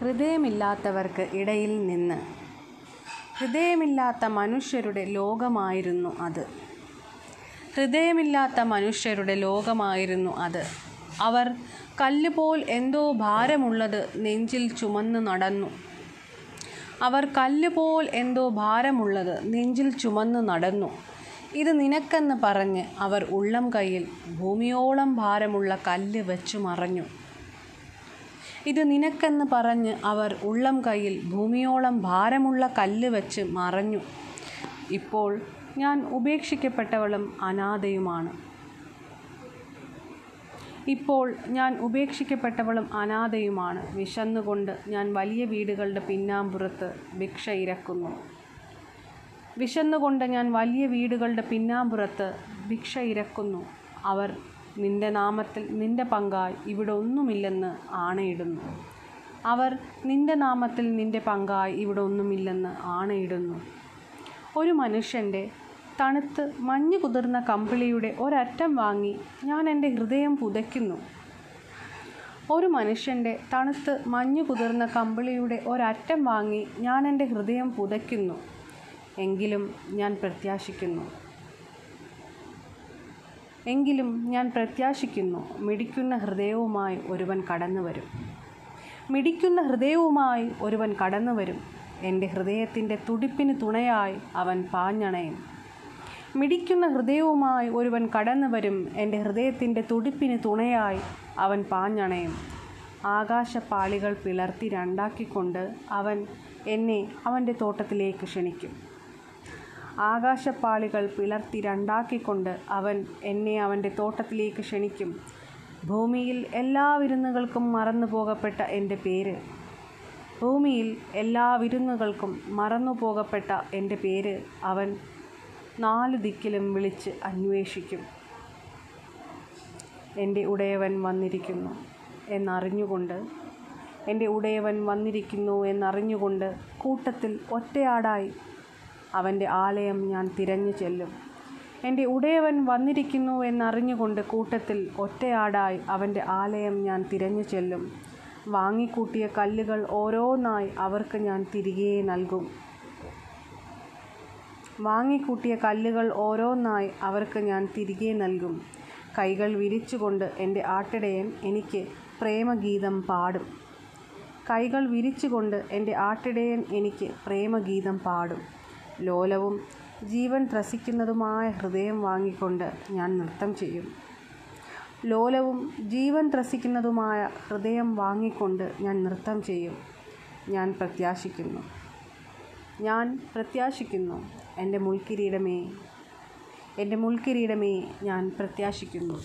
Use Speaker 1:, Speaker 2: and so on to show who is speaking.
Speaker 1: ഹൃദയമില്ലാത്തവർക്ക് ഇടയിൽ നിന്ന്. ഹൃദയമില്ലാത്ത മനുഷ്യരുടെ ലോകമായിരുന്നു അത്. ഹൃദയമില്ലാത്ത മനുഷ്യരുടെ ലോകമായിരുന്നു അത്. അവർ കല്ലുപോൽ എന്തോ ഭാരമുള്ളത് നെഞ്ചിൽ ചുമന്ന് നടന്നു. അവർ കല്ലുപോൽ എന്തോ ഭാരമുള്ളത് നെഞ്ചിൽ ചുമന്ന് നടന്നു. ഇത് നിനക്കെന്ന് പറഞ്ഞ് അവർ ഉള്ളം കയ്യിൽ ഭൂമിയോളം ഭാരമുള്ള കല്ല് വെച്ചു മറഞ്ഞു. ഇത് നിനക്കെന്ന് പറഞ്ഞ് അവർ ഉള്ളം കയ്യിൽ ഭൂമിയോളം ഭാരമുള്ള കല്ല് വെച്ച് മറഞ്ഞു. ഇപ്പോൾ ഞാൻ ഉപേക്ഷിക്കപ്പെട്ടവളും അനാഥയുമാണ്. ഇപ്പോൾ ഞാൻ ഉപേക്ഷിക്കപ്പെട്ടവളും അനാഥയുമാണ്. വിശന്നുകൊണ്ട് ഞാൻ വലിയ വീടുകളുടെ പിന്നാമ്പുറത്ത് ഭിക്ഷ ഇരക്കുന്നു. വിശന്നുകൊണ്ട് ഞാൻ വലിയ വീടുകളുടെ പിന്നാമ്പുറത്ത് ഭിക്ഷ ഇരക്കുന്നു. അവർ നിന്റെ നാമത്തിൽ നിന്റെ പങ്കായി ഇവിടെ ഒന്നുമില്ലെന്ന് ആണയിടുന്നു. അവർ നിന്റെ നാമത്തിൽ നിന്റെ പങ്കായി ഇവിടെ ഒന്നുമില്ലെന്ന് ആണയിടുന്നു. ഒരു മനുഷ്യന്റെ തണുത്ത് മഞ്ഞു കുതിർന്ന കമ്പിളിയുടെ ഒരറ്റം വാങ്ങി ഞാൻ എന്റെ ഹൃദയം പുതയ്ക്കുന്നു. ഒരു മനുഷ്യന്റെ തണുത്ത് മഞ്ഞു കുതിർന്ന കമ്പിളിയുടെ ഒരറ്റം വാങ്ങി ഞാൻ എന്റെ ഹൃദയം പുതയ്ക്കുന്നു. എങ്കിലും ഞാൻ പ്രത്യാശിക്കുന്നു. എങ്കിലും ഞാൻ പ്രത്യാശിക്കുന്നു മിടിക്കുന്ന ഹൃദയവുമായി ഒരുവൻ കടന്നു വരും. മിടിക്കുന്ന ഹൃദയവുമായി ഒരുവൻ കടന്നു വരും. എന്റെ ഹൃദയത്തിന്റെ തുടിപ്പിന് തുണയായി അവൻ പാഞ്ഞണയും. മിടിക്കുന്ന ഹൃദയവുമായി ഒരുവൻ കടന്നു വരും. എന്റെ ഹൃദയത്തിന്റെ തുടിപ്പിന് തുണയായി അവൻ പാഞ്ഞണയും. ആകാശപ്പാളികൾ പിളർത്തി രണ്ടാക്കിക്കൊണ്ട് അവൻ എന്നെ അവന്റെ തോട്ടത്തിലേക്ക് ക്ഷണിക്കും. ആകാശപ്പാളികൾ പിളർത്തി രണ്ടാക്കിക്കൊണ്ട് അവൻ എന്നെ അവന്റെ തോട്ടത്തിലേക്ക് ക്ഷണിക്കും. ഭൂമിയിൽ എല്ലാ വിരുന്നുകൾക്കും മറന്നു പോകപ്പെട്ട എന്റെ പേര്. ഭൂമിയിൽ എല്ലാ വിരുന്നുകൾക്കും മറന്നു പോകപ്പെട്ട എന്റെ പേര് അവൻ നാല് ദിക്കിലും വിളിച്ച് അന്വേഷിക്കും. എന്റെ ഉടയവൻ വന്നിരിക്കുന്നു എന്നറിഞ്ഞുകൊണ്ട് എന്റെ ഉടയവൻ വന്നിരിക്കുന്നു എന്നറിഞ്ഞുകൊണ്ട് കൂട്ടത്തിൽ ഒറ്റയാടായി അവന്റെ ആലയം ഞാൻ തിരഞ്ഞു ചെല്ലും. എന്റെ ഉടയവൻ വന്നിരിക്കുന്നു എന്നറിഞ്ഞുകൊണ്ട് കൂട്ടത്തിൽ ഒറ്റയാടായി അവന്റെ ആലയം ഞാൻ തിരഞ്ഞു ചെല്ലും. വാങ്ങിക്കൂട്ടിയ കല്ലുകൾ ഓരോന്നായി അവർക്ക് ഞാൻ തിരികെ നൽകും. വാങ്ങിക്കൂട്ടിയ കല്ലുകൾ ഓരോന്നായി അവർക്ക് ഞാൻ തിരികെ നൽകും. കൈകൾ വിരിച്ചുകൊണ്ട് എന്റെ ആട്ടിടയൻ എനിക്ക് പ്രേമഗീതം പാടും. കൈകൾ വിരിച്ചുകൊണ്ട് എന്റെ ആട്ടിടയൻ എനിക്ക് പ്രേമഗീതം പാടും. ലോലവും ജീവൻ ത്രസിക്കുന്നതുമായ ഹൃദയം വാങ്ങിക്കൊണ്ട് ഞാൻ നൃത്തം ചെയ്യും. ലോലവും ജീവൻ ത്രസിക്കുന്നതുമായ ഹൃദയം വാങ്ങിക്കൊണ്ട് ഞാൻ നൃത്തം ചെയ്യും. ഞാൻ പ്രത്യാശിക്കുന്നു. ഞാൻ പ്രത്യാശിക്കുന്നു എന്റെ മുൾക്കിരീടമേ. എന്റെ മുൾക്കിരീടമേ ഞാൻ പ്രത്യാശിക്കുന്നു.